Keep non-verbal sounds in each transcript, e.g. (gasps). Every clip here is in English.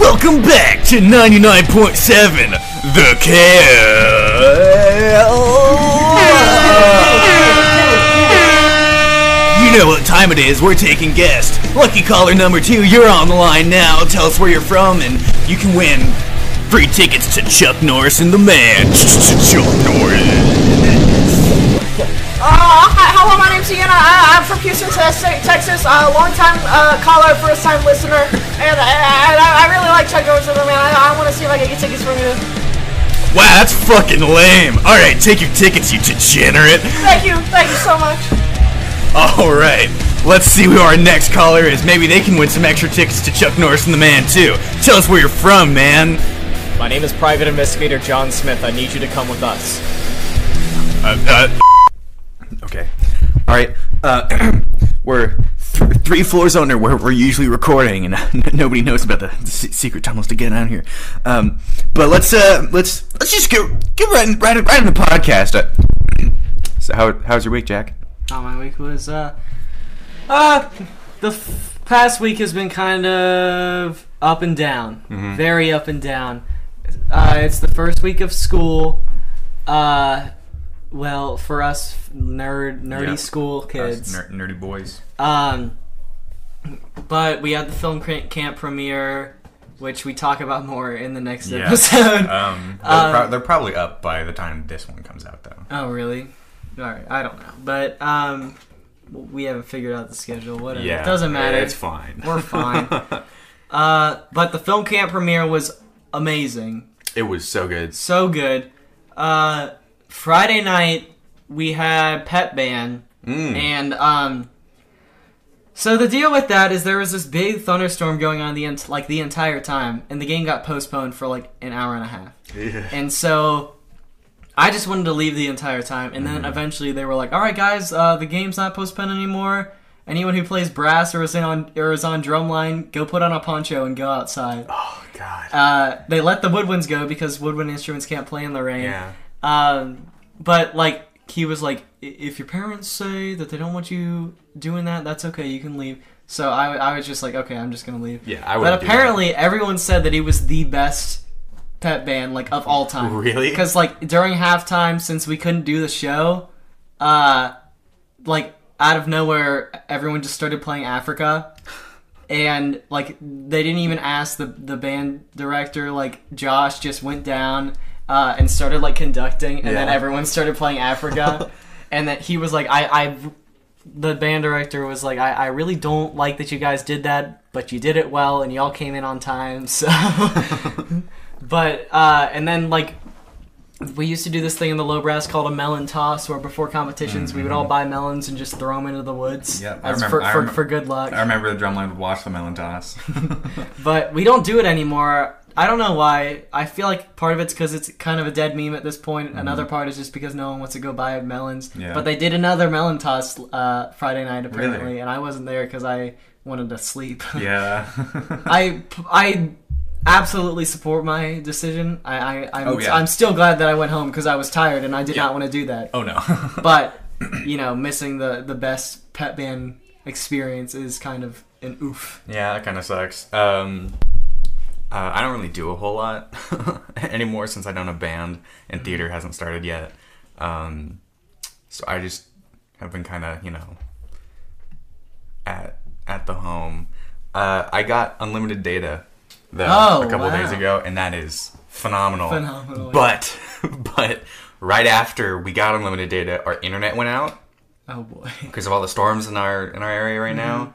Welcome back to 99.7 The Care. You know what time it is. We're taking guests. Lucky caller number two, you're on the line now. Tell us where you're from, and you can win free tickets to Chuck Norris and the Man. Chuck Norris. Uh, hi, hello, my name's Ian. I, I'm from Houston, Texas. A uh, long time uh, caller, first time listener. And, and I, I really like Chuck Norris and the Man. I, I want to see if I can get tickets from you. Wow, that's fucking lame. Alright, take your tickets, you degenerate. Thank you. Thank you so much. Alright, let's see who our next caller is. Maybe they can win some extra tickets to Chuck Norris and the Man, too. Tell us where you're from, man. My name is Private Investigator John Smith. I need you to come with us. Uh, uh. Okay. Alright, uh, (clears throat) we're th- three floors under where we're usually recording, and (laughs) nobody knows about the, the se- secret tunnels to get out here. Um, but let's, uh, let's, let's just get, get right, in, right, in- right in the podcast. Uh, (clears throat) so how, how's your week, Jack? Oh, my week was uh, uh, the f- past week has been kind of up and down, very up and down. Uh, it's the first week of school. Uh, well, for us nerd nerdy school kids. Ner- nerdy boys. Um, but we had the film camp premiere, which we talk about more in the next Yeah. episode. (laughs) Um, they're, Um, pro- they're probably up by the time this one comes out, though. oh, really? All right, I don't know, but um, we haven't figured out the schedule. Whatever, Yeah, it doesn't matter. It's fine. We're fine. (laughs) uh, but the film camp premiere was amazing, it was so good. so good. Uh, Friday night we had Pep Band, Mm. and um, so the deal with that is there was this big thunderstorm going on the ent- like the entire time, and the game got postponed for like an hour and a half. And so I just wanted to leave the entire time, and then eventually they were like, "All right, guys, uh, the game's not postponed anymore. Anyone who plays brass or is in on or is on drumline, go put on a poncho and go outside." Oh God. Uh, they let the woodwinds go because woodwind instruments can't play in the rain. yeah. Um, but like he was like, if your parents say that they don't want you doing that, that's okay. You can leave. So I, I was just like, okay, I'm just gonna leave. Yeah, I would. But apparently, everyone said that he was the best pep band like of all time. Really? Because like during halftime, since we couldn't do the show, uh, like out of nowhere, everyone just started playing Africa. And like they didn't even ask the the band director. Like Josh just went down uh, and started like conducting, and then everyone started playing Africa. (laughs) and that he was like, I, I, the band director was like, I, I really don't like that you guys did that, but you did it well, and y'all came in on time. So, (laughs) but uh, and then like we used to do this thing in the low brass called a melon toss, where before competitions we would all buy melons and just throw them into the woods Yep, I remember- for, I for, remember- for good luck. I remember the drumline would watch the melon toss. But we don't do it anymore. I don't know why. I feel like part of it's because it's kind of a dead meme at this point. Another part is just because no one wants to go buy melons. Mm-hmm. Yeah. But they did another melon toss uh, Friday night apparently, Really? and I wasn't there because I wanted to sleep. (laughs) yeah. I I absolutely support my decision. I, I I'm, Oh, yeah. I'm still glad that I went home because I was tired and I did Yeah. not want to do that. oh no. (laughs) But you know, missing the the best pep band experience is kind of an oof. Yeah, that kind of sucks. Um, uh, I don't really do a whole lot (laughs) anymore since I don't have band and theater hasn't started yet. Um, so I just have been kind of, you know, at at the home. Uh, I got unlimited data though, Oh, a couple wow. days ago, and that is phenomenal. Phenomenal, But (laughs) but right after we got unlimited data, our internet went out Oh boy. because of all the storms in our in our area right now.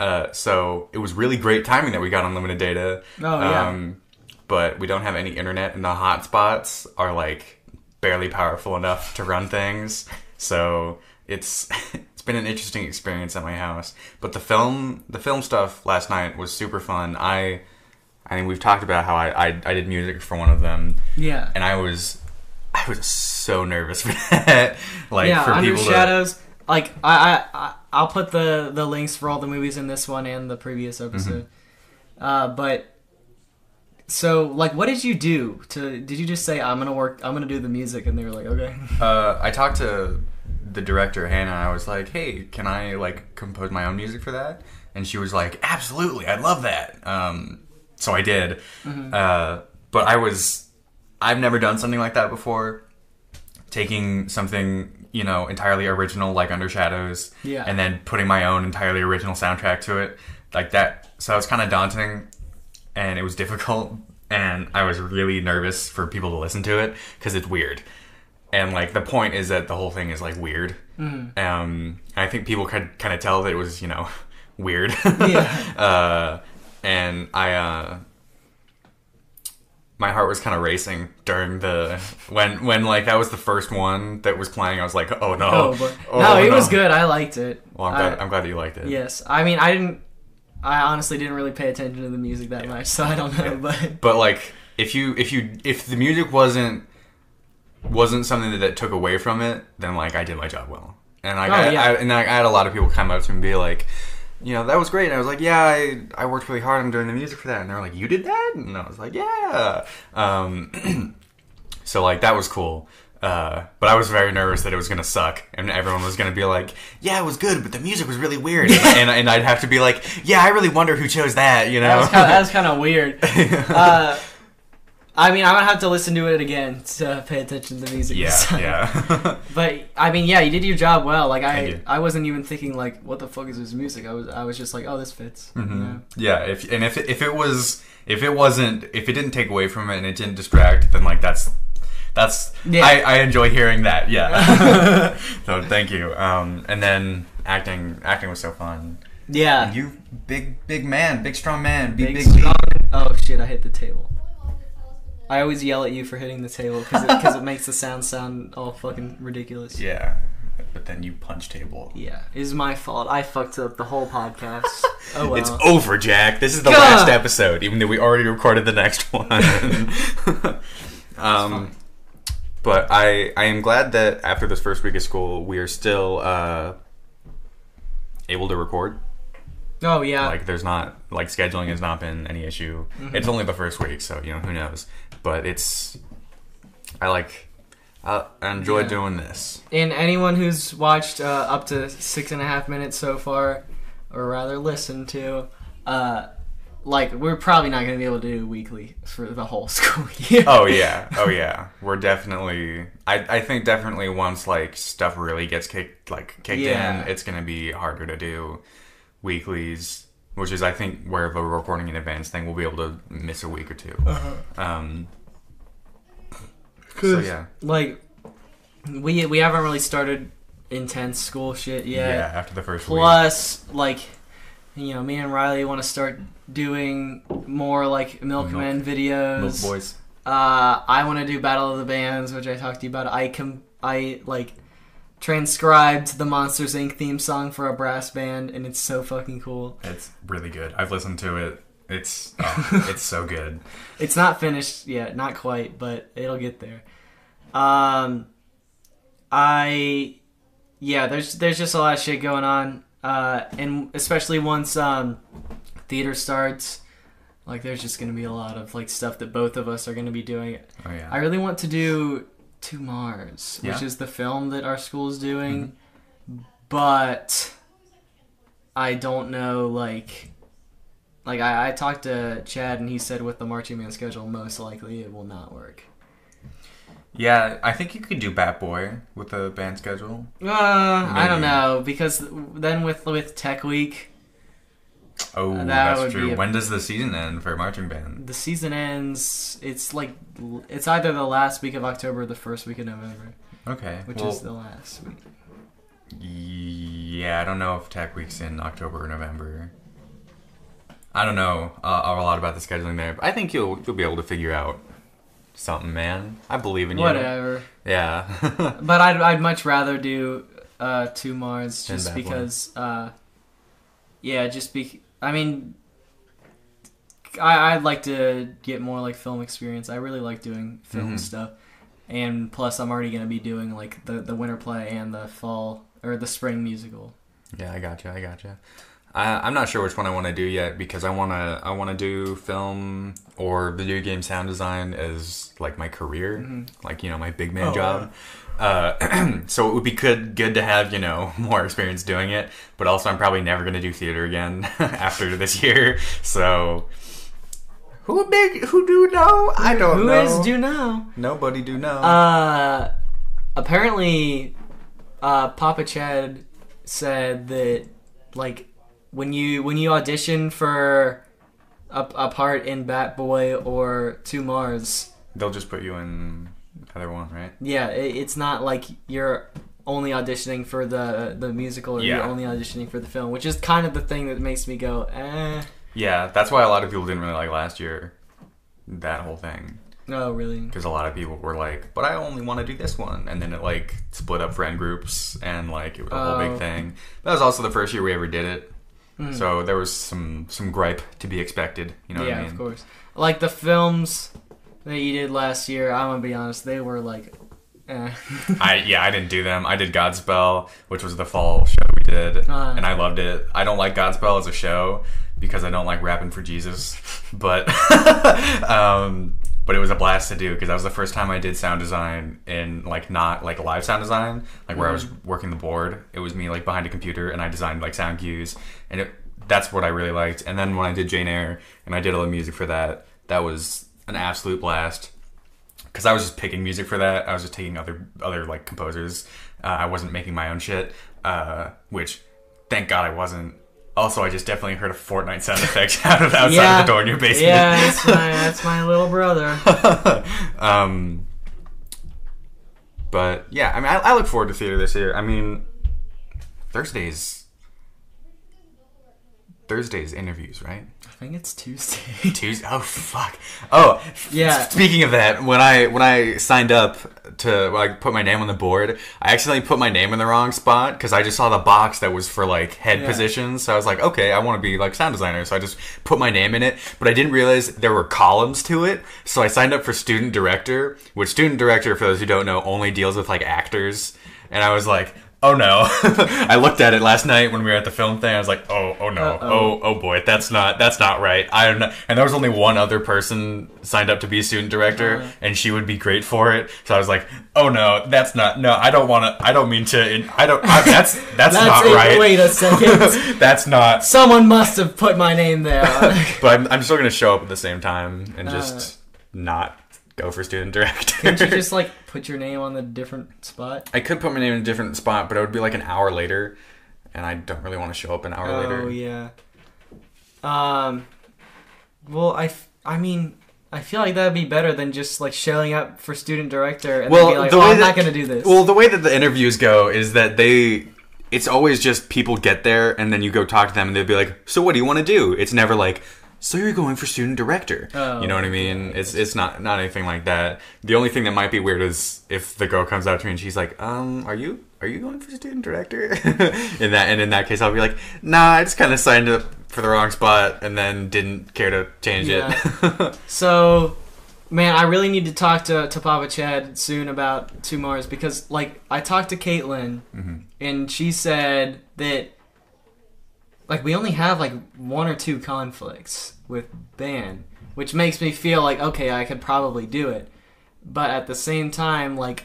Uh, so it was really great timing that we got unlimited data. Oh, yeah. Um, but we don't have any internet, and the hotspots are like barely powerful enough to run things. So it's (laughs) it's been an interesting experience at my house. But the film the film stuff last night was super fun. I I mean we've talked about how I I, I did music for one of them, Yeah. and I was I was so nervous (laughs) for that. like yeah, for Under people to- Shadows. Like I, I, I, I'll put the the links for all the movies in this one and the previous episode. Mm-hmm. Uh, but so, like, what did you do to? Did you just say I'm gonna work? I'm gonna do the music, and they were like, okay. (laughs) Uh, I talked to the director Hannah. I was like, "Hey, can I like compose my own music for that?" And she was like, "Absolutely, I'd love that." Um, so I did. Uh, but I was, I've never done something like that before. Taking something, you know, entirely original like Under Shadows, Yeah. and then putting my own entirely original soundtrack to it, like that. So it was kind of daunting, and it was difficult, and I was really nervous for people to listen to it because it's weird. And like the point is that the whole thing is like weird. Um, I think people could kind of tell that it was, you know, (laughs) weird. Yeah. (laughs) uh, and I, uh, my heart was kind of racing during the when when like that was the first one that was playing. I was like, oh no, Oh, Oh, no, it was good. I liked it. Well, I'm glad, I- I'm glad that you liked it. yes, I mean, I didn't. I honestly didn't really pay attention to the music that much, so I don't know. But But like, if you if you if the music wasn't wasn't something that, that took away from it, then like I did my job well. And like, Oh, I, yeah. I, and I, I had a lot of people come up to me and be like, you know, that was great. And I was like, yeah, I, I worked really hard on doing the music for that. And they were like, you did that? And I was like, yeah. Um, (clears throat) so like that was cool. Uh, but I was very nervous that it was gonna suck, and everyone was gonna be like, "Yeah, it was good, but the music was really weird," and, and I'd have to be like, "Yeah, I really wonder who chose that," you know? that was kind of, that was (laughs) kind of weird. (laughs) Uh, I mean, I'm gonna have to listen to it again to pay attention to the music. yeah, time. (laughs) yeah. (laughs) But I mean, yeah, you did your job well. Like I. I wasn't even thinking like, what the fuck is this music? I was, I was just like, oh, this fits. you Mm-hmm. know? Yeah, if and if if it was if it wasn't if it didn't take away from it and it didn't distract, then like that's that's Yeah. I, I enjoy hearing that. Yeah. (laughs) so thank you. Um, and then acting acting was so fun. Yeah. You big big man, big strong man, big Big big, strong- Oh shit! I hit the table. I always yell at you for hitting the table because it, it (laughs) makes the sound sound all fucking ridiculous. Yeah, but then you punch table. Yeah, it's my fault. I fucked up the whole podcast. (laughs) Oh well. It's over, Jack. This is the God. last episode, even though we already recorded the next one. (laughs) um, but I I am glad that after this first week of school, we are still uh, able to record. oh yeah. Like, there's not like scheduling has not been any issue. Mm-hmm. It's only the first week, so you know who knows. But it's I like I I enjoy Yeah. doing this. and anyone who's watched uh, up to six and a half minutes so far, or rather listened to, uh, like we're probably not gonna be able to do weekly for the whole (laughs) school year. Oh yeah, oh yeah. We're definitely. I I think definitely once like stuff really gets kicked like kicked Yeah. in, it's gonna be harder to do weeklies, which is I think where the recording in advance thing we'll be able to miss a week or 2 Um. So yeah, like we we haven't really started intense school shit yet. yeah. After the first week, Plus, like, you know, me and Riley want to start doing more like Milkman videos. Milk boys. Uh, I want to do Battle of the Bands, which I talked to you about. I com- I like transcribed the Monsters Inc. theme song for a brass band, and it's so fucking cool. It's really good. I've listened to it. It's oh, (laughs) it's so good. It's not finished yet, not quite, but it'll get there. Um, I, yeah, there's there's just a lot of shit going on, uh, and especially once um, theater starts, like there's just gonna be a lot of like stuff that both of us are gonna be doing. Oh yeah. I really want to do To Mars, which Yeah. Mm-hmm. is the film that our school is doing, but I don't know like. Like I, I talked to Chad and he said with the marching band schedule, most likely it will not work. yeah, I think you could do Bat Boy with the band schedule. Uh, I don't know because then with with Tech Week, Oh, That that's true. a- When does the season end for marching band? the season ends. It's like it's either the last week of October or the first week of November, Okay. which well, is the last week. Yeah, I don't know if Tech Week's in October or November. I don't know uh, a lot about the scheduling there, but I think you'll you'll be able to figure out something, man. I believe in you. Whatever. Yeah. (laughs) But I'd I'd much rather do uh two Mars just because uh yeah just be I mean I I'd like to get more like film experience. I really like doing film Mhm. stuff, and plus I'm already gonna be doing like the the winter play and the fall or the spring musical. yeah, I got you. I gotcha. I, I'm not sure which one I want to do yet because I wanna I wanna do film or video game sound design as like my career, Mm-hmm. like you know my big man Oh, job. Uh, (clears throat) so it would be good good to have you know (laughs) more experience doing it, but also I'm probably never gonna do theater again (laughs) after this year. So Who big? Who do know? I don't Who know. is do now? Nobody do know. Uh, apparently, uh, Papa Chad said that like when you when you audition for a, a part in Bat Boy or To Mars, They'll just put you in either one, right? yeah, it, it's not like you're only auditioning for the the musical or you're only auditioning for the film, which is kind of the thing that makes me go, eh. Yeah, that's why a lot of people didn't really like last year. That whole thing, No, really. because a lot of people were like, "But I only want to do this one," and then it like split up friend groups, and like it was a whole Oh. big thing. That was also the first year we ever did it, Hmm. so there was some some gripe to be expected. You know yeah, what I mean? of course. Like the films that you did last year, I'm gonna be honest, they were like, eh. (laughs) I yeah, I didn't do them. I did Godspell, which was the fall show we did, Ah. and I loved it. I don't like Godspell as a show because I don't like rapping for Jesus, (laughs) but (laughs) um, but it was a blast to do because that was the first time I did sound design in like not like live sound design, like where I was working the board. It was me like behind a computer and I designed like sound cues, and it, that's what I really liked. And then when I did Jane Eyre and I did all the music for that, that was an absolute blast because I was just picking music for that. I was just taking other other like composers. Uh, I wasn't making my own shit, uh, which thank God I wasn't. Also, I just definitely heard a Fortnite sound (laughs) effect out of outside yeah, of the door in your basement. Yeah, that's my that's my little brother. (laughs) um, but yeah, I mean, I, I look forward to theater this year. I mean, Thursdays. Thursdays interviews, right? I think it's Tuesday. (laughs) Tuesday. Oh fuck. Oh Yeah. Speaking of that, when I when I signed up to when I put my name on the board, I accidentally put my name in the wrong spot because I just saw the box that was for like head Yeah. positions. So I was like, okay, I want to be like sound designer. So I just put my name in it, but I didn't realize there were columns to it. So I signed up for student director, which student director, for those who don't know, only deals with like actors. And I was like. Oh no! (laughs) I looked at it last night when we were at the film thing. I was like, "Oh, oh no, Uh-oh. oh, oh boy, that's not that's not right. I don't know. And there was only one other person signed up to be a student director, Uh-huh. and she would be great for it. So I was like, oh no, that's not. No, I don't want to. I don't mean to. I don't. I, that's (laughs) that's, That's not it. right. Wait a second. (laughs) that's not. Someone must have put my name there. But I'm, I'm still gonna show up at the same time and Uh. just not go for student director. Can't you just like (laughs) put your name on the different spot? I could put my name in a different spot, but it would be like an hour later, and I don't really want to show up an hour Oh later. Oh yeah. Um. Well, I, f- I mean, I feel like that'd be better than just like showing up for student director and Well, then be like, the oh, way I'm not that- gonna do this. Well, the way that the interviews go is that they. It's always just people get there and then you go talk to them and they'll be like, "So what do you want to do?" It's never like, "So you're going for student director." Oh, you know what I mean? It's it's not not anything like that. The only thing that might be weird is if the girl comes out to me and she's like, "Um, are you are you going for student director?" (laughs) in that and in that case, I'll be like, "Nah, I just kind of signed up for the wrong spot and then didn't care to change it." (laughs) So, man, I really need to talk to, to Papa Chad soon about Two Mars because, like, I talked to Caitlin Mm-hmm. and she said that, like, we only have like one or two conflicts with band, which makes me feel like okay, I could probably do it, but at the same time, like.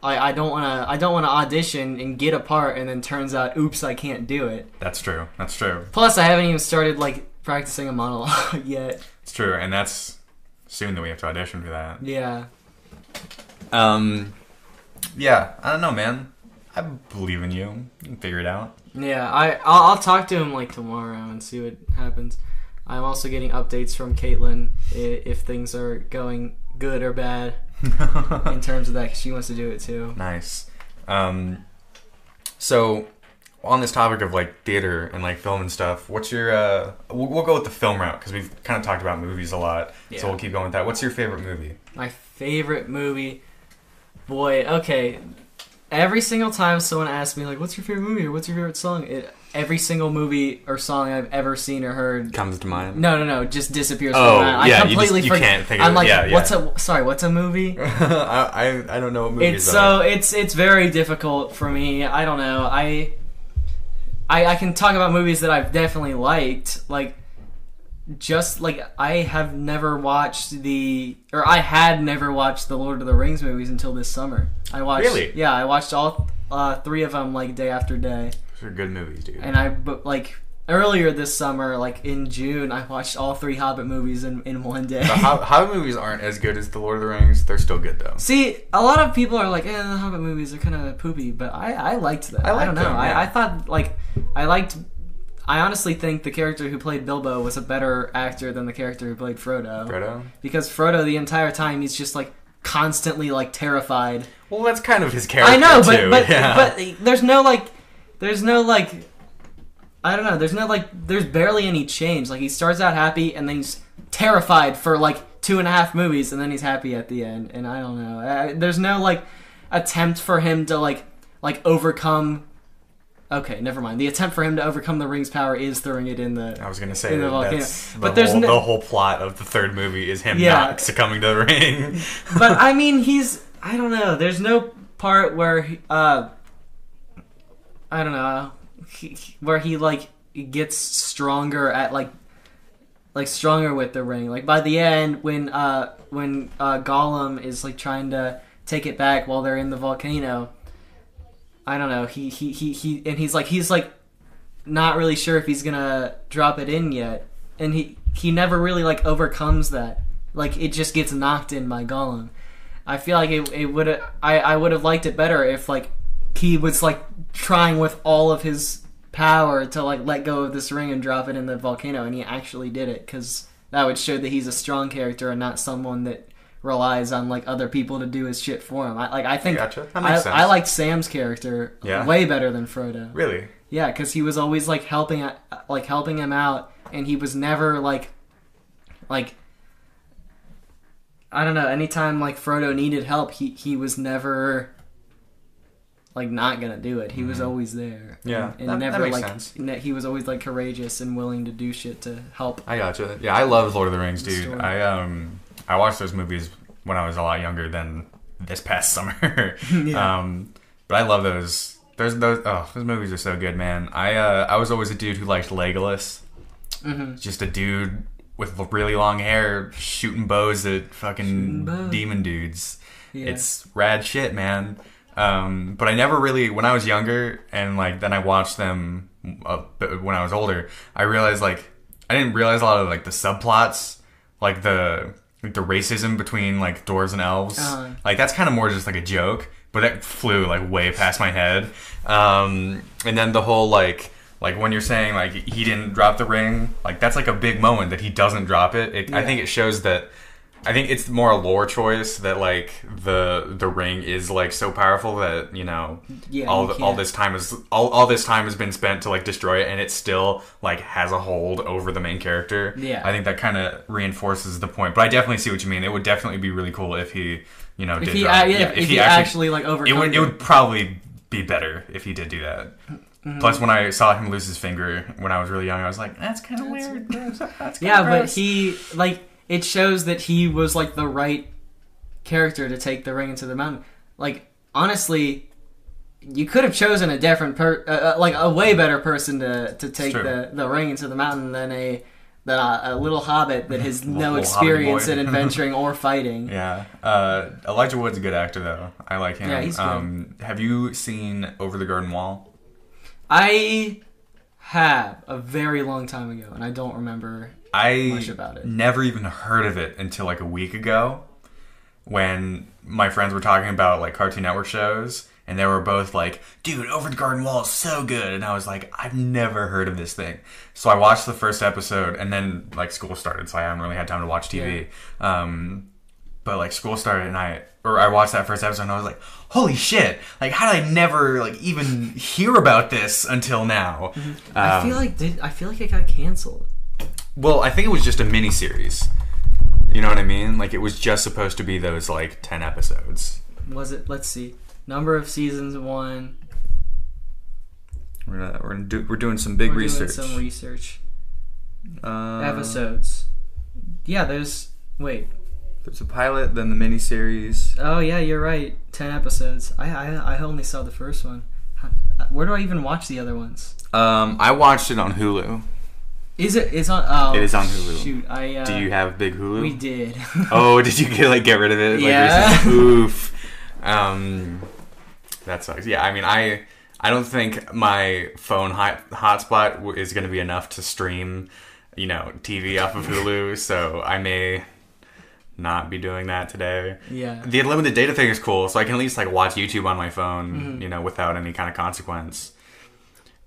I, I don't want to I don't want to audition and get a part and then turns out oops I can't do it. That's true. That's true. Plus I haven't even started like practicing a monologue (laughs) yet. It's true, and that's soon that we have to audition for that. Yeah. Um, yeah, I don't know, man. I believe in you. You can figure it out. Yeah, I I'll, I'll talk to him like tomorrow and see what happens. I'm also getting updates from Caitlin if things are going good or bad (laughs) in terms of that. 'cause she wants to do it too. nice. Um, so on this topic of like theater and like film and stuff, what's your? Uh, we'll, we'll go with the film route because we've kind of talked about movies a lot. Yeah. So we'll keep going with that. What's your favorite movie? My favorite movie, boy. Okay, every single time someone asks me like, "What's your favorite movie?" or "What's your favorite song?" It every single movie or song I've ever seen or heard. Comes to mind. No, no, no, just disappears. Oh, from that. yeah, I you completely just- you forget. can't think of I'm it. like, Yeah, yeah. what's a sorry? What's a movie? (laughs) I, I I don't know what movies. it's are. so it's it's very difficult for me. I don't know. I, I I can talk about movies that I've definitely liked. Like just like I have never watched the or I had never watched the Lord of the Rings movies until this summer. I watched Really? Yeah, I watched all uh, three of them like day after day. Those are good movies, dude. And I but like earlier this summer, like in June, I watched all three Hobbit movies in, in one day. The Hob- (laughs) Hobbit movies aren't as good as the Lord of the Rings. They're still good though. See, a lot of people are like, "Eh, the Hobbit movies are kind of poopy," but I, I liked them. I I, don't know. them, yeah. I, I thought like I liked. I honestly think the character who played Bilbo was a better actor than the character who played Frodo. Frodo. Because Frodo, the entire time, he's just like constantly like terrified. Well, that's kind of his character I know, but too. but yeah. but there's no like, there's no like, I don't know. There's no like, there's barely any change. Like he starts out happy and then he's terrified for like two and a half movies, and then he's happy at the end. And I don't know. Uh, there's no like attempt for him to like like overcome. Okay, never mind. The attempt for him to overcome the ring's power is throwing it in the. I was gonna say in the volcano. that's the But there's whole, no- the whole plot of the third movie is him Yeah. not succumbing to the ring. (laughs) but I mean, he's I don't know. There's no part where he, uh, I don't know, he, where he like gets stronger at like like stronger with the ring. Like by the end, when uh when uh Gollum is like trying to take it back while they're in the volcano. I don't know. He he he he and he's like he's like not really sure if he's gonna drop it in yet, and he he never really like overcomes that. Like it just gets knocked in by Gollum. I feel like it it would I I would have liked it better if like he was like trying with all of his power to like let go of this ring and drop it in the volcano, and he actually did it because that would show that he's a strong character and not someone that relies on like other people to do his shit for him. I like I think Gotcha. That I, sense. I liked Sam's character Yeah? way better than Frodo. really? Yeah, because he was always like helping, like helping him out, and he was never like, like, I don't know. Anytime like Frodo needed help, he he was never like not gonna do it. He was always there. Mm-hmm. Yeah, and, and that- that never makes like sense. ne- he was always like courageous and willing to do shit to help. I gotcha. Yeah, I love Lord of the Rings, dude. Story. I um I watched those movies when I was a lot younger than this past (laughs) summer. (laughs) Yeah. Um, but I love those. Those those oh those movies are so good, man. I uh I was always a dude who liked Legolas. hmm Just a dude with really long hair shooting bows at fucking Shooting bows. demon dudes. Yeah. It's rad shit, man. Um, but I never really, when I was younger, and like then I watched them uh, when I was older. I realized like I didn't realize a lot of like the subplots, like the the racism between like dwarves and elves. Uh-huh. Like that's kind of more just like a joke, but it flew like way past my head. Um, and then the whole like like when you're saying like he didn't drop the ring, like that's like a big moment that he doesn't drop it. it I think it shows that. I think it's more a lore choice that like the the ring is like so powerful that you know Yeah, all you the, all this time is all, all this time has been spent to like destroy it and it still like has a hold over the main character. Yeah. I think that kind of reinforces the point. But I definitely see what you mean. It would definitely be really cool if he you know If did he, uh, it. yeah, if, he actually, like it overcome would it would probably be better if he did do that. Mm-hmm. Plus, when I saw him lose his finger when I was really young, I was like, "That's kind of weird." (laughs) That's Yeah, but he like it shows that he was like the right character to take the ring into the mountain. Like honestly, you could have chosen a different per uh, uh, like a way better person to to take the the ring into the mountain than a than a, a little hobbit that has (laughs) no experience in adventuring or fighting. (laughs) Yeah, uh, Elijah Wood's a good actor though. I like him. Yeah, he's good. Um, have you seen Over the Garden Wall? I have a very long time ago, and I don't remember. I Much about it. never even heard of it until like a week ago, when my friends were talking about like Cartoon Network shows, and they were both like, "Dude, Over the Garden Wall is so good," and I was like, "I've never heard of this thing." So I watched the first episode, and then like school started, so I haven't really had time to watch TV. Um, but like school started, and I or I watched that first episode, and I was like, "Holy shit! Like, how did I never like even hear about this until now?" I Um, feel like did I feel like it got canceled. Well, I think it was just a mini series. You know what I mean? Like it was just supposed to be those like ten episodes. Was it? Let's see. Number of seasons one. We're gonna, we're, gonna do, we're doing some big We're research. Doing some research. Uh, Episodes. Yeah, there's. Wait. There's a pilot, then the mini series. Oh yeah, you're right. Ten episodes. I I, I only saw the first one. Where do I even watch the other ones? Um, I watched it on Hulu. Is it? It's on. Oh, It is on Hulu. Shoot, I. Uh, Do you have big Hulu? We did. (laughs) Oh, did you get like get rid of it? Like, Yeah. recently? (laughs) Oof. Um, that sucks. Yeah, I mean, I I don't think my phone hot, hotspot w- is going to be enough to stream, you know, TV off of Hulu. so I may not be doing that today. Yeah. The unlimited data thing is cool, so I can at least like watch YouTube on my phone, you know, without any kind of consequence.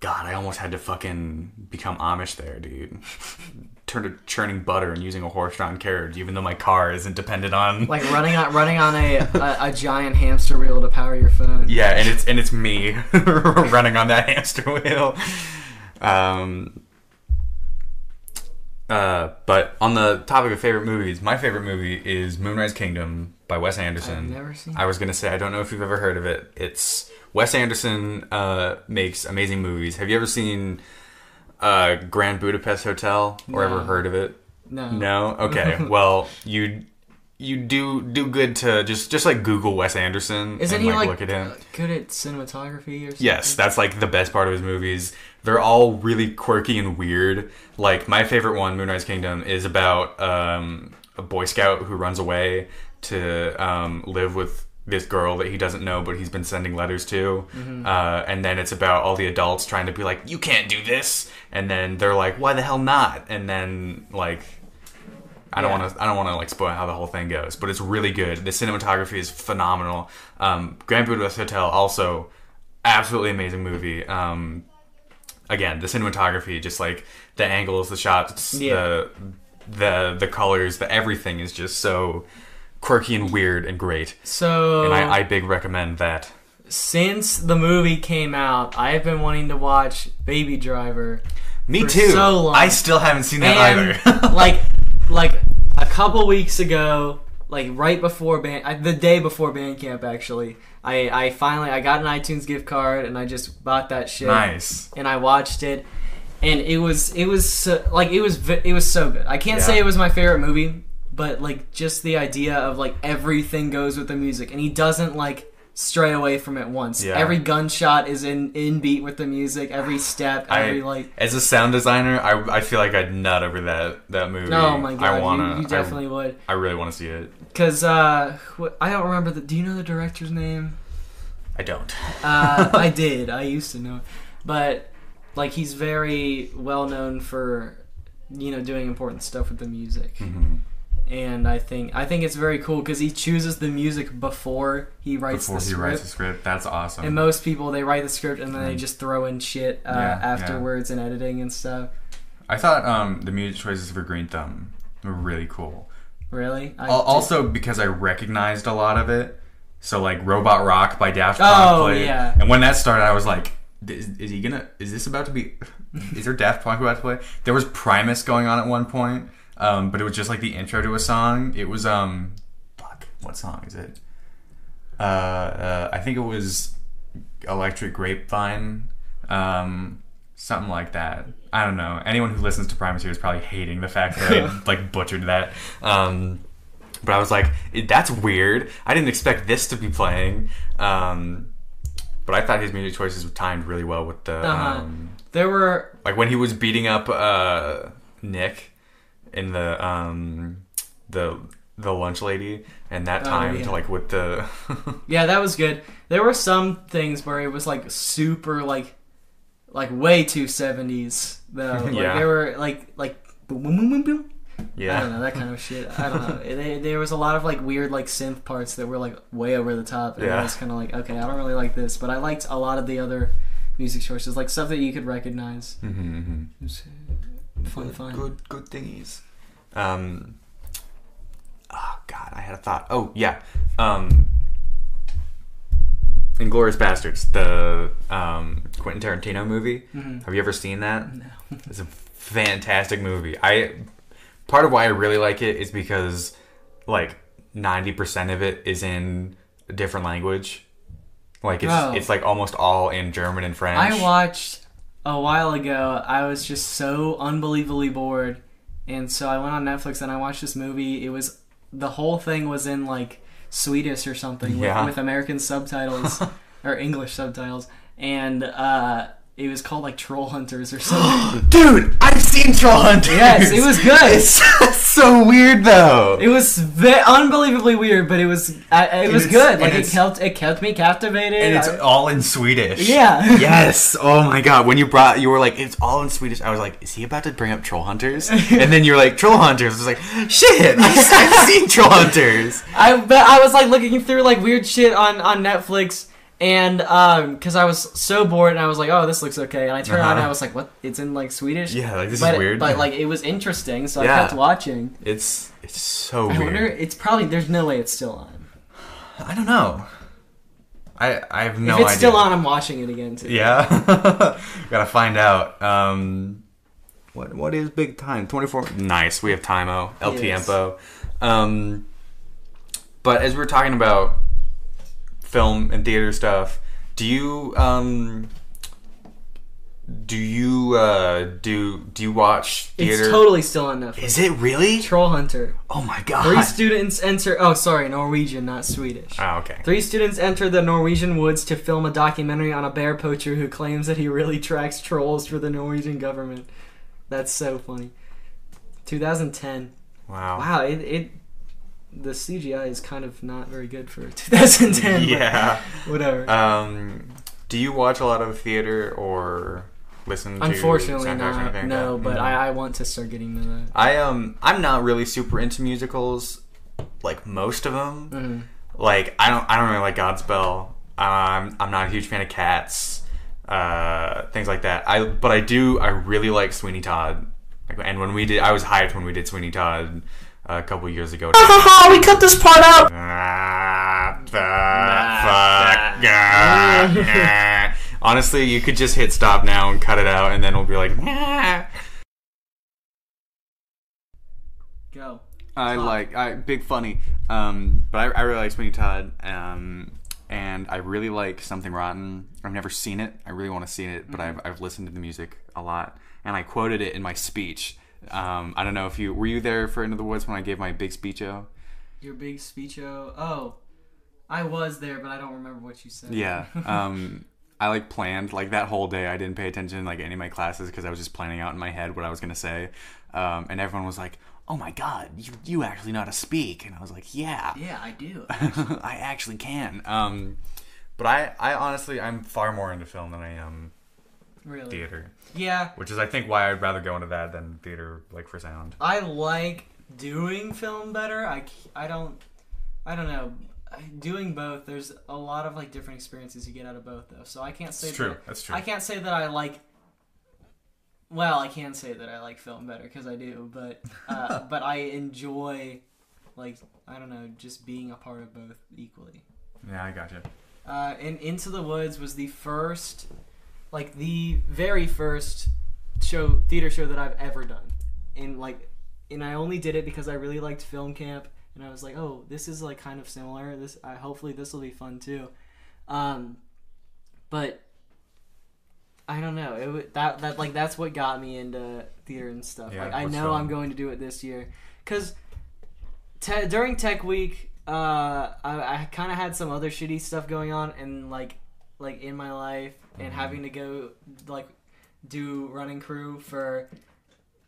God, I almost had to fucking become Amish there, dude. (laughs) Turn to churning butter and using a horse-drawn carriage, even though my car isn't dependent on. (laughs) Like running on (laughs) running on a, a, a giant hamster wheel to power your phone. yeah, and it's and it's me running on that hamster wheel. Um, uh, but on the topic of favorite movies, my favorite movie is Moonrise Kingdom by Wes Anderson. I've never seen I was gonna say I don't know if you've ever heard of it. It's Wes Anderson uh, makes amazing movies. Have you ever seen uh, Grand Budapest Hotel or ever heard of it? No. No. Okay. (laughs) well, you you do do good to just just like Google Wes Anderson Isn't and he like, like look at him. good at cinematography or something? Yes, that's like the best part of his movies. They're all really quirky and weird. Like my favorite one, Moonrise Kingdom, is about um, a Boy Scout who runs away to um, live with this girl that he doesn't know, but he's been sending letters to. Uh, and then it's about all the adults trying to be like, "You can't do this," and then they're like, "Why the hell not?" And then like. I don't Yeah. want to. I don't want to like spoil how the whole thing goes, but it's really good. The cinematography is phenomenal. Um, Grand Budapest Hotel also absolutely amazing movie. Um, again, the cinematography, just like the angles, the shots, Yeah. the the the colors, the everything is just so quirky and weird and great. So And I, I big recommend that. since the movie came out, I have been wanting to watch Baby Driver. Me For too. so long. I still haven't seen that and either. (laughs) (laughs) like like a couple weeks ago, like right before band, uh, the day before band camp, actually, I I finally I got an iTunes gift card and I just bought that shit. nice. And I watched it, and it was it was so, like it was it was so good. I can't say it was my favorite movie, but like just the idea of like everything goes with the music, and he doesn't like stray away from it once. Yeah. Every gunshot is in in beat with the music. Every step, I, every like. as a sound designer, I, I feel like I'd nut over that that movie. Oh my god, I wanna. you, you definitely would. I, I really want to see it. Cause uh, wh- I don't remember the. Do you know the director's name? I don't. Uh, (laughs) I did. I used to know, but like he's very well known for, you know, doing important stuff with the music. Mhm. And I think I think it's very cool because he chooses the music before he writes Before the he script. writes the script, that's awesome. and most people they write the script and then they just throw in shit uh, Yeah, yeah. afterwards and editing and stuff. I thought um, the music choices for Green Thumb were really cool. Really? I did- Also because I recognized a lot of it. So like Robot Rock by Daft Oh, Punk played. yeah. And when that started, I was like, is, is he gonna? Is this about to be? (laughs) is there Daft Punk about to play? There was Primus going on at one point, um, but it was just like the intro to a song. It was um, fuck, what song is it? Uh, uh I think it was Electric Grapevine, um, something like that. I don't know. Anyone who listens to Primus here is probably hating the fact that I (laughs) like butchered that. Um, but I was like, "Eh, that's weird. I didn't expect this to be playing. Um, but I thought his music choices were timed really well with the Uh-huh. um, there were like when he was beating up uh, Nick in the um, the the lunch lady and that Oh, time yeah. to like with the (laughs) Yeah, that was good. There were some things where it was like super like like way too seventies though. (laughs) Like Yeah. there were like like boom boom boom boom boom. I don't know that kind of shit. I don't know. (laughs) There, there was a lot of like weird like synth parts that were like way over the top, and I was kind of like, okay, I don't really like this, but I liked a lot of the other music choices, like stuff that you could recognize. mm-hmm. It was fun to find. good good thingies. Um. Oh God, I had a thought. Oh yeah. Um. Inglourious Basterds, the um, Quentin Tarantino movie. Mhm. Have you ever seen that? No. (laughs) It's a fantastic movie. I part of why I really like it is because like ninety percent of it is in a different language. Like it's Oh. it's like almost all in German and French. I watched a while ago. I was just so unbelievably bored, and so I went on Netflix and I watched this movie. It was the whole thing was in like Swedish or something Yeah. with, with American subtitles (laughs) or English subtitles, and uh, It was called like Troll Hunters or (gasps) something. Dude, I've seen Troll Hunters. yes, it was good. It's so weird though. It was ve- unbelievably weird, but it was uh, it was good. Like it kept it kept me captivated. and it's I- all in Swedish. Yeah. (laughs) yes. Oh my god. When you brought, you were like, it's all in Swedish. I was like, is he about to bring up Troll Hunters? and then you're like, Troll Hunters. I was like, shit. I've, (laughs) I've seen Troll Hunters. I but I was like looking through like weird shit on on Netflix. And um, because I was so bored, and I was like, "Oh, this looks okay." And I turned on, and Uh-huh. I was like, "What? It's in like Swedish." Yeah, like, this is but, weird. But like, it was interesting, so Yeah. I kept watching. It's it's so I weird. wonder. It's probably there's no way it's still on. I don't know. I I have no idea. if it's idea. still on, I'm watching it again too. Yeah, (laughs) gotta find out. Um, what what is big time? Twenty four. Nice. We have Timeo, El Tiempo. Um, but as we're talking about film and theater stuff, do you um do you uh do do you watch theater? It's totally still on Netflix. Is it really? Troll Hunter. Oh my god. Three students enter. Oh, sorry, Norwegian, not Swedish. oh okay. Three students enter the Norwegian woods to film a documentary on a bear poacher who claims that he really tracks trolls for the Norwegian government. That's so funny. 2010. Wow. Wow, it, it the CGI is kind of not very good for (laughs) 2010. Yeah. whatever. Um, do you watch a lot of theater or listen to Unfortunately, not. like No, that? but Mhm. I, I want to start getting to that. I um I'm not really super into musicals, like most of them. Mhm. Like I don't I don't really like Godspell. Um, I'm not a huge fan of Cats, uh, things like that. I but I do I really like Sweeney Todd. Like, and when we did, I was hyped when we did Sweeney Todd a couple years ago. (laughs) Haha, we cut this part out. Ah, the fuck. Honestly, you could just hit stop now and cut it out, and then we'll be like. Go. I Todd. like I big funny, um, but I, I really like Sweeney Todd, um, and I really like Something Rotten. I've never seen it. I really want to see it, but I've I've listened to the music a lot, and I quoted it in my speech. Um, I don't know if you were you there for Into the Woods when I gave my big speech. Oh, Your big speecho. Oh, I was there, but I don't remember what you said. yeah. (laughs) Um, I like planned like that whole day. I didn't pay attention like any of my classes because I was just planning out in my head what I was gonna say, um, and everyone was like. Oh my God! You you actually know how to speak, and I was like, yeah. yeah, I do. (laughs) I actually can. Um, but I, I honestly, I'm far more into film than I am really. theater, Yeah, which is I think why I'd rather go into that than theater, like for sound. I like doing film better. I, I don't I don't know. Doing both, there's a lot of like different experiences you get out of both though. So I can't say true. that- That's true. I can't say that I like. Well, I can say that I like film better because I do, but uh, (laughs) but I enjoy like I don't know just being a part of both equally. Yeah, I gotcha. Uh, and Into the Woods was the first, like the very first show theater show that I've ever done, and like, and I only did it because I really liked film camp, and I was like, oh, this is like kind of similar. This, I hopefully this will be fun too. Um, but I don't know. It wa- that that like that's what got me into theater and stuff. Yeah, like I know film? I'm going to do it this year, cause te- during Tech Week, uh, I, I kind of had some other shitty stuff going on, and like like in my life, and having to go like do running crew for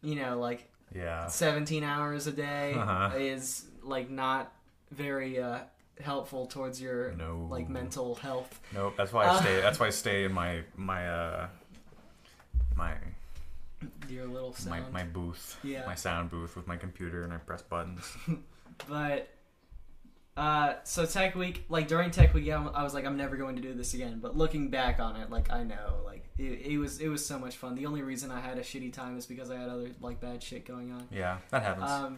you know like Yeah. 17 hours a day Uh-huh. is like not very uh, helpful towards your No. like mental health. Nope. That's why I Uh, stay. That's why I stay in my my uh my Your little my my booth, Yeah. my sound booth with my computer, and I press buttons. (laughs) But uh, so Tech Week, like during Tech Week, I was like, I'm never going to do this again. But looking back on it, like I know, like it, it was it was so much fun. The only reason I had a shitty time is because I had other like bad shit going on. Yeah, that happens. Um,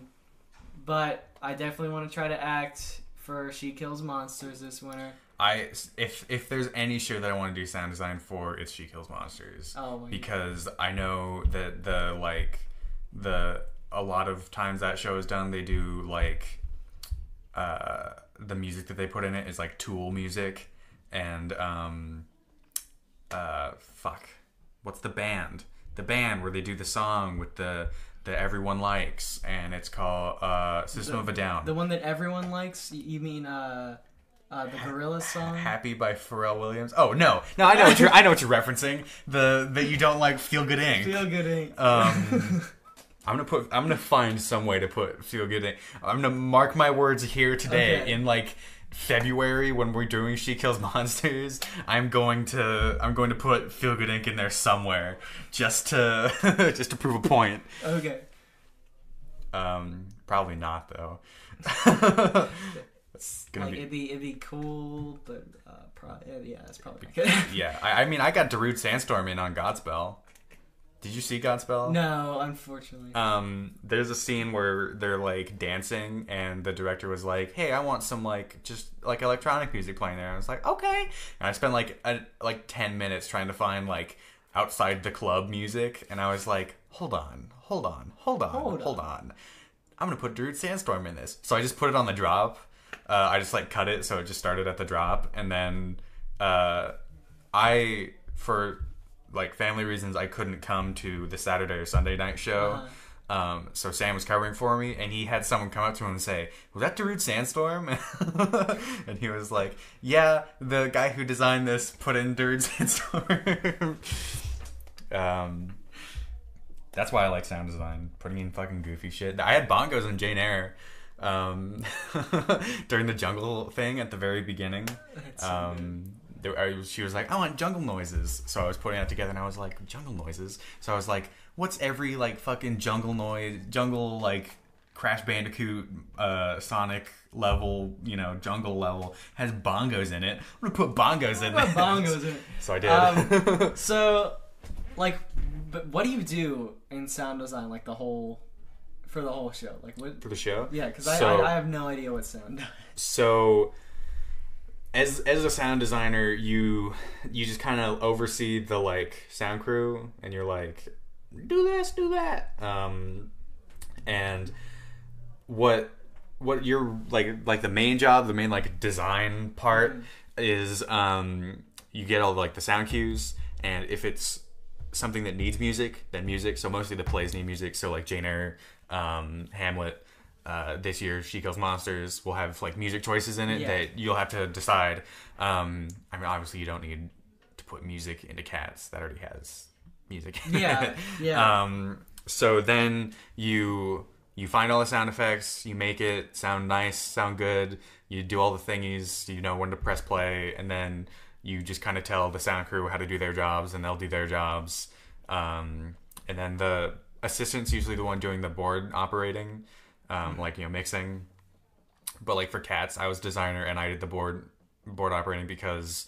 but I definitely want to try to act for She Kills Monsters this winter. I if if there's any show that I want to do sound design for, it's She Kills Monsters. Oh my because I know that the like the a lot of times that show is done, they do like uh, the music that they put in it is like Tool music and um uh fuck what's the band the band where they do the song with the that everyone likes and it's called uh System of a Down The one that everyone likes. You mean uh, uh, Uh, the Gorilla song. Happy by Pharrell Williams. Oh no, no, I know what you're. I know what you're referencing. The that you don't like Feel Good Inc. Feel good. Inc. Um, (laughs) I'm gonna put. I'm gonna find some way to put Feel Good Inc. I'm gonna mark my words here today Okay. in like February when we're doing She Kills Monsters. I'm going to. I'm going to put Feel Good Inc. in there somewhere just to (laughs) just to prove a point. Okay. Um, probably not though. (laughs) It's gonna Like be. it'd be it'd be cool, but uh, pro- yeah, it's probably (laughs) good. Yeah, I, I mean, I got Darude Sandstorm in on Godspell. Did you see Godspell? no, unfortunately. Um, there's a scene where they're like dancing, and the director was like, "Hey, I want some like just like electronic music playing there." I was like, "Okay," and I spent like a, like ten minutes trying to find like outside the club music, and I was like, "Hold on, hold on, hold on, Hold hold, on. I'm gonna put Darude Sandstorm in this." So I just put it on the drop. Uh, I just like cut it so it just started at the drop, and then uh, I for like family reasons I couldn't come to the Saturday or Sunday night show. Um, so Sam was covering for me, and he had someone come up to him and say, "Was that Darude Sandstorm?" (laughs) and he was like, "Yeah, the guy who designed this put in Darude Sandstorm." (laughs) um, that's why I like sound design, putting in fucking goofy shit. I had bongos in Jane Eyre um, (laughs) during the jungle thing at the very beginning. Um, there, I, she was like, "I want jungle noises," so I was putting that together, and I was like, "Jungle noises." So I was like, "What's every like fucking jungle noise, jungle like Crash Bandicoot, uh, Sonic level, you know, jungle level has bongos in it? I'm gonna put bongos in it." bongos in it? (laughs) So I did. Um, (laughs) so, like, but what do you do in sound design? Like the whole for the whole show. Like what? for the show. Yeah, because I, So- I I have no idea what sound. (laughs) does. so as as a sound designer you you just kind of oversee the like sound crew and you're like do this do that. Um and what what you're like like the main job the main like design part is um you get all like the sound cues and if it's something that needs music then music. So mostly the plays need music. So like jane eyre um hamlet uh, this year she kills monsters will have like music choices in it Yeah. that you'll have to decide um i mean obviously you don't need to put music into cats that already has music in Yeah, it. yeah. (laughs) um so then you you find all the sound effects you make it sound nice sound good you do all the thingies you know when to press play and then you just kind of tell the sound crew how to do their jobs and they'll do their jobs um, and then the assistant's usually the one doing the board operating um, like you know mixing but like for cats i was designer and i did the board board operating because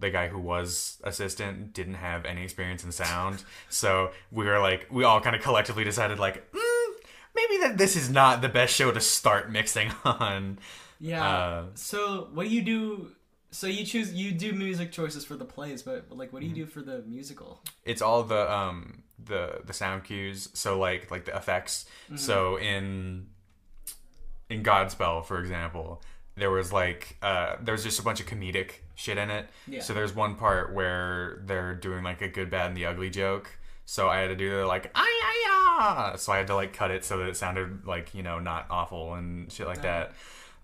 the guy who was assistant didn't have any experience in sound (laughs) so we were like we all kind of collectively decided like mm, maybe that this is not the best show to start mixing (laughs) on Yeah. Uh, so what do you do? So you choose you do music choices for the plays, but like Mm-hmm. what do you do for the musical? it's all the um the the sound cues so like like the effects. So in in godspell for example there was like uh there was just a bunch of comedic shit in it. Yeah. so there's one part where they're doing like a good bad and the ugly joke. So i had to do the like ay ay ah so i had to like cut it so that it sounded like you know not awful and shit like that.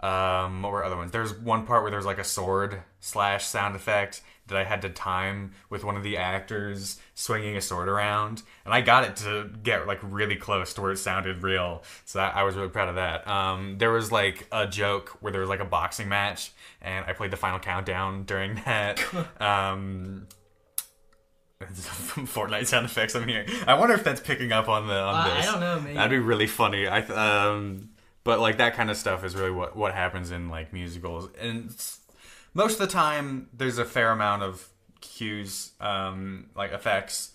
Um, what were other ones? There's one part where there's like a sword slash sound effect that I had to time with one of the actors swinging a sword around, and I got it to get like really close to where it sounded real. So that, I was really proud of that. Um, there was like a joke where there was like a boxing match, and I played the final countdown during (laughs) that. um, (laughs) Fortnite sound effects I'm here. I wonder if that's picking up on the on Uh, I don't know, maybe. That'd be really funny. I th- um, but like that kind of stuff is really what what happens in like musicals, and most of the time there's a fair amount of cues, um, like effects.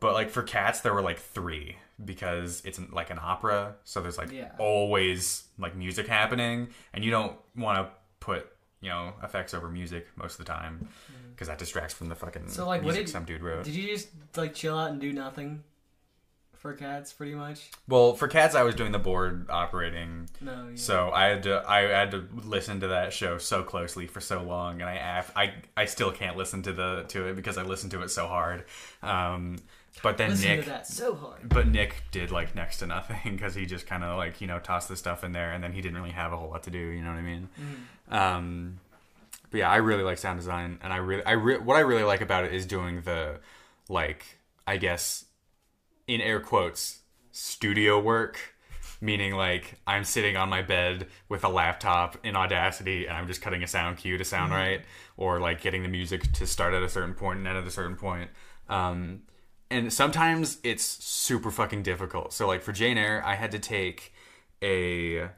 But like for cats, there were like three because it's an- like an opera, so there's like Yeah. always like music happening, and you don't want to put you know effects over music most of the time because that distracts from the fucking. So like what music did some dude wrote. Did you just like chill out and do nothing for cats pretty much? well, for cats, I was doing the board operating. No. Yeah. So I had to I had to listen to that show so closely for so long, and I I I still can't listen to the to it because I listened to it so hard. Um, but then Listen Nick, to that so hard. but Nick did like next to nothing because he just kind of like you know tossed the stuff in there, and then he didn't really have a whole lot to do. You know what I mean? Mm-hmm. Um, but yeah, I really like sound design, and I really, I re- what I really like about it is doing the, like, I guess, in air quotes, studio work. Meaning, like, I'm sitting on my bed with a laptop in Audacity and I'm just cutting a sound cue to sound right, or like getting the music to start at a certain point and end at a certain point. Um, and sometimes it's super fucking difficult. So, like, for Jane Eyre, I had to take a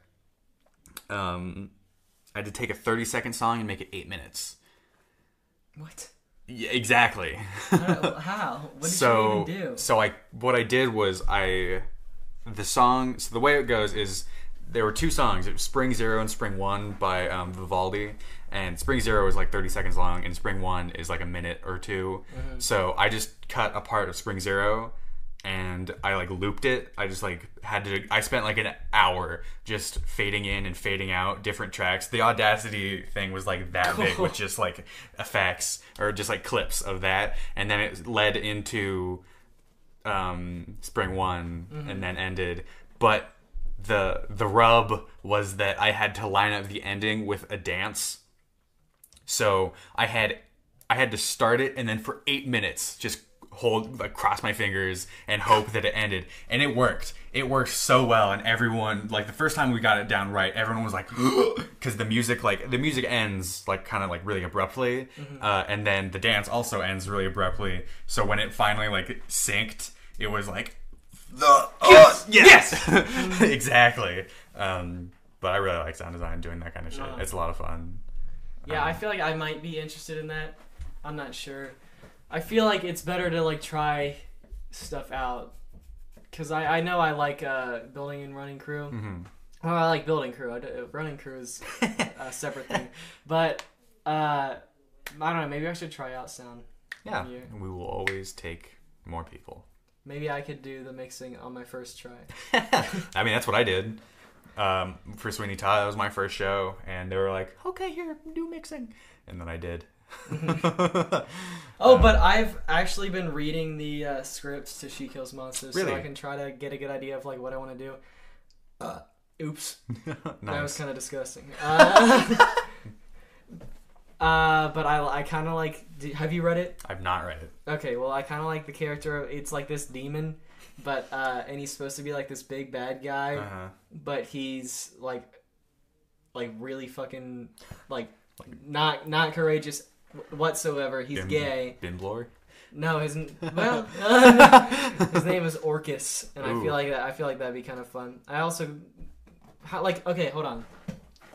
um, I had to take a 30 second song and make it eight minutes. What? Yeah, exactly. How? (laughs) how? What did so, you even do? so I what I did was I the song. So the way it goes is there were two songs. It was Spring Zero and Spring One by um, Vivaldi, and Spring Zero is like 30 seconds long, and Spring One is like a minute or 2 Mm-hmm. So I just cut a part of Spring Zero. And I like looped it. I just like had to. I spent like an hour just fading in and fading out different tracks. The Audacity thing was like that big with just like effects or just like clips of that, and then it led into um, Spring One and then ended. But the the rub was that I had to line up the ending with a dance. So I had I had to start it and then for eight minutes just hold like cross my fingers and hope that it ended. And it worked. It worked so well and everyone like the first time we got it down right everyone was like (gasps) because the music like the music ends like kind of like really abruptly uh, and then the dance also ends really abruptly. So when it finally like synced it was like the oh, yes, (laughs) exactly. Um, but i really like sound design doing that kind of shit. Uh-huh. it's a lot of fun. Yeah, I feel like I might be interested in that. I'm not sure. I feel like it's better to like try stuff out because I, I know I like uh, building and running crew. Mhm. Well, I like building crew. I do, running crew is (laughs) a separate thing, but uh, I don't know. Maybe I should try out sound. yeah Yeah. we will always take more people Maybe I could do the mixing on my first try. (laughs) I mean, that's what I did. Um, for Sweeney Todd, that was my first show, and they were like, "Okay, here, do mixing," and then I did. (laughs) Oh, but I've actually been reading the uh, scripts to She Kills Monsters, so I can try to get a good idea of like what I want to do. Uh, oops. (laughs) That was kind of disgusting. Uh, (laughs) uh, but I, I kind of like. do- Have you read it? I've not read it. Okay, well, I kind of like the character. It's like this demon, but uh, and he's supposed to be like this big bad guy, Uh-huh. but he's like, like really fucking like not not courageous whatsoever. He's Bim- gay. Bimblor. No, his (laughs) well, (laughs) his name is Orcus, and I feel like that. I feel like that'd be kind of fun. I also, how, like, okay, hold on.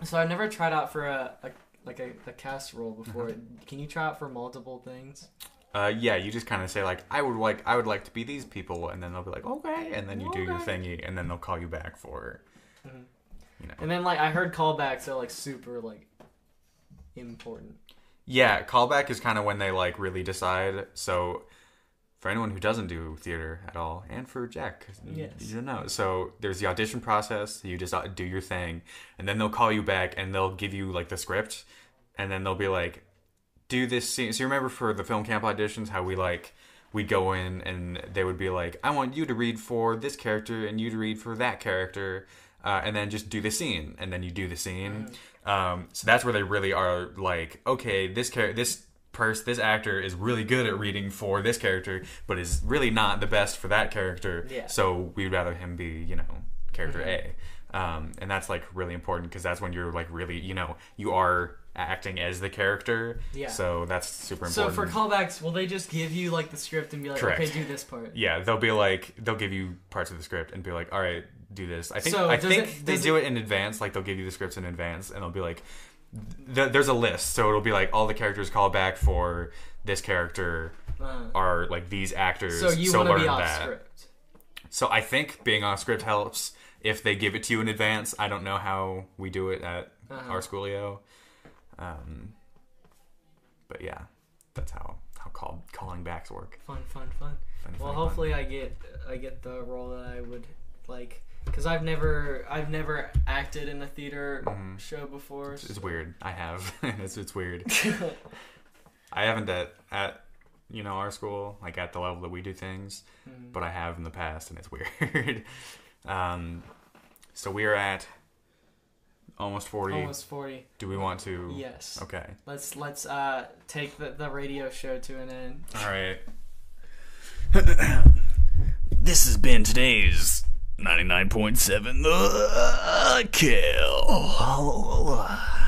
So I've never tried out for a, a like a, a cast role before. Mm-hmm. Can you try out for multiple things? Uh, yeah, you just kind of say like, "I would like, I would like to be these people," and then they'll be like, "Okay," and then you do your thingy, and then they'll call you back for, you know. And then like I heard callbacks are like super like important. Yeah, callback is kind of when they like really decide. So, for anyone who doesn't do theater at all, and for Jack, you- Yes. you don't know. So there's the audition process. You just uh, do your thing, and then they'll call you back and they'll give you like the script, and then they'll be like, "Do this scene." So you remember for the film camp auditions how we like we'd go in and they would be like, "I want you to read for this character and you to read for that character." Uh, and then just do the scene, and then you do the scene. Um, so that's where they really are like, okay, this character, this person, this actor is really good at reading for this character, but is really not the best for that character. Yeah. So we'd rather him be, you know, character A. Um, and that's like really important because that's when you're like really, you know, you are acting as the character. Yeah. So that's super important. So for callbacks, will they just give you like the script and be like, Correct. okay, do this part? yeah, they'll be like they'll give you parts of the script and be like, all right, do this. I think So I think it- they do it in advance. Like they'll give you the scripts in advance and they'll be like, th- there's a list, so it'll be like all the characters call back for this character Uh, are like these actors. so you want to be off that. script? So I think being off script helps if they give it to you in advance. I don't know how we do it at Uh-huh. our schoolio. Um, but yeah, that's how how call calling backs work. Fun, fun, fun. Funny, Well, funny, hopefully I get I get the role that I would like because I've never I've never acted in a theater Mhm. show before. It's, it's weird. I have. (laughs) it's it's weird. (laughs) I haven't at at you know our school like at the level that we do things, Mhm. but I have in the past, and it's (laughs) weird. um, so we're at Almost 40. Almost forty. Do we want to? Yes. Okay. Let's let's uh take the, the radio show to an end. All right. (coughs) This has been today's 99.7 The Kill. Oh, oh, oh,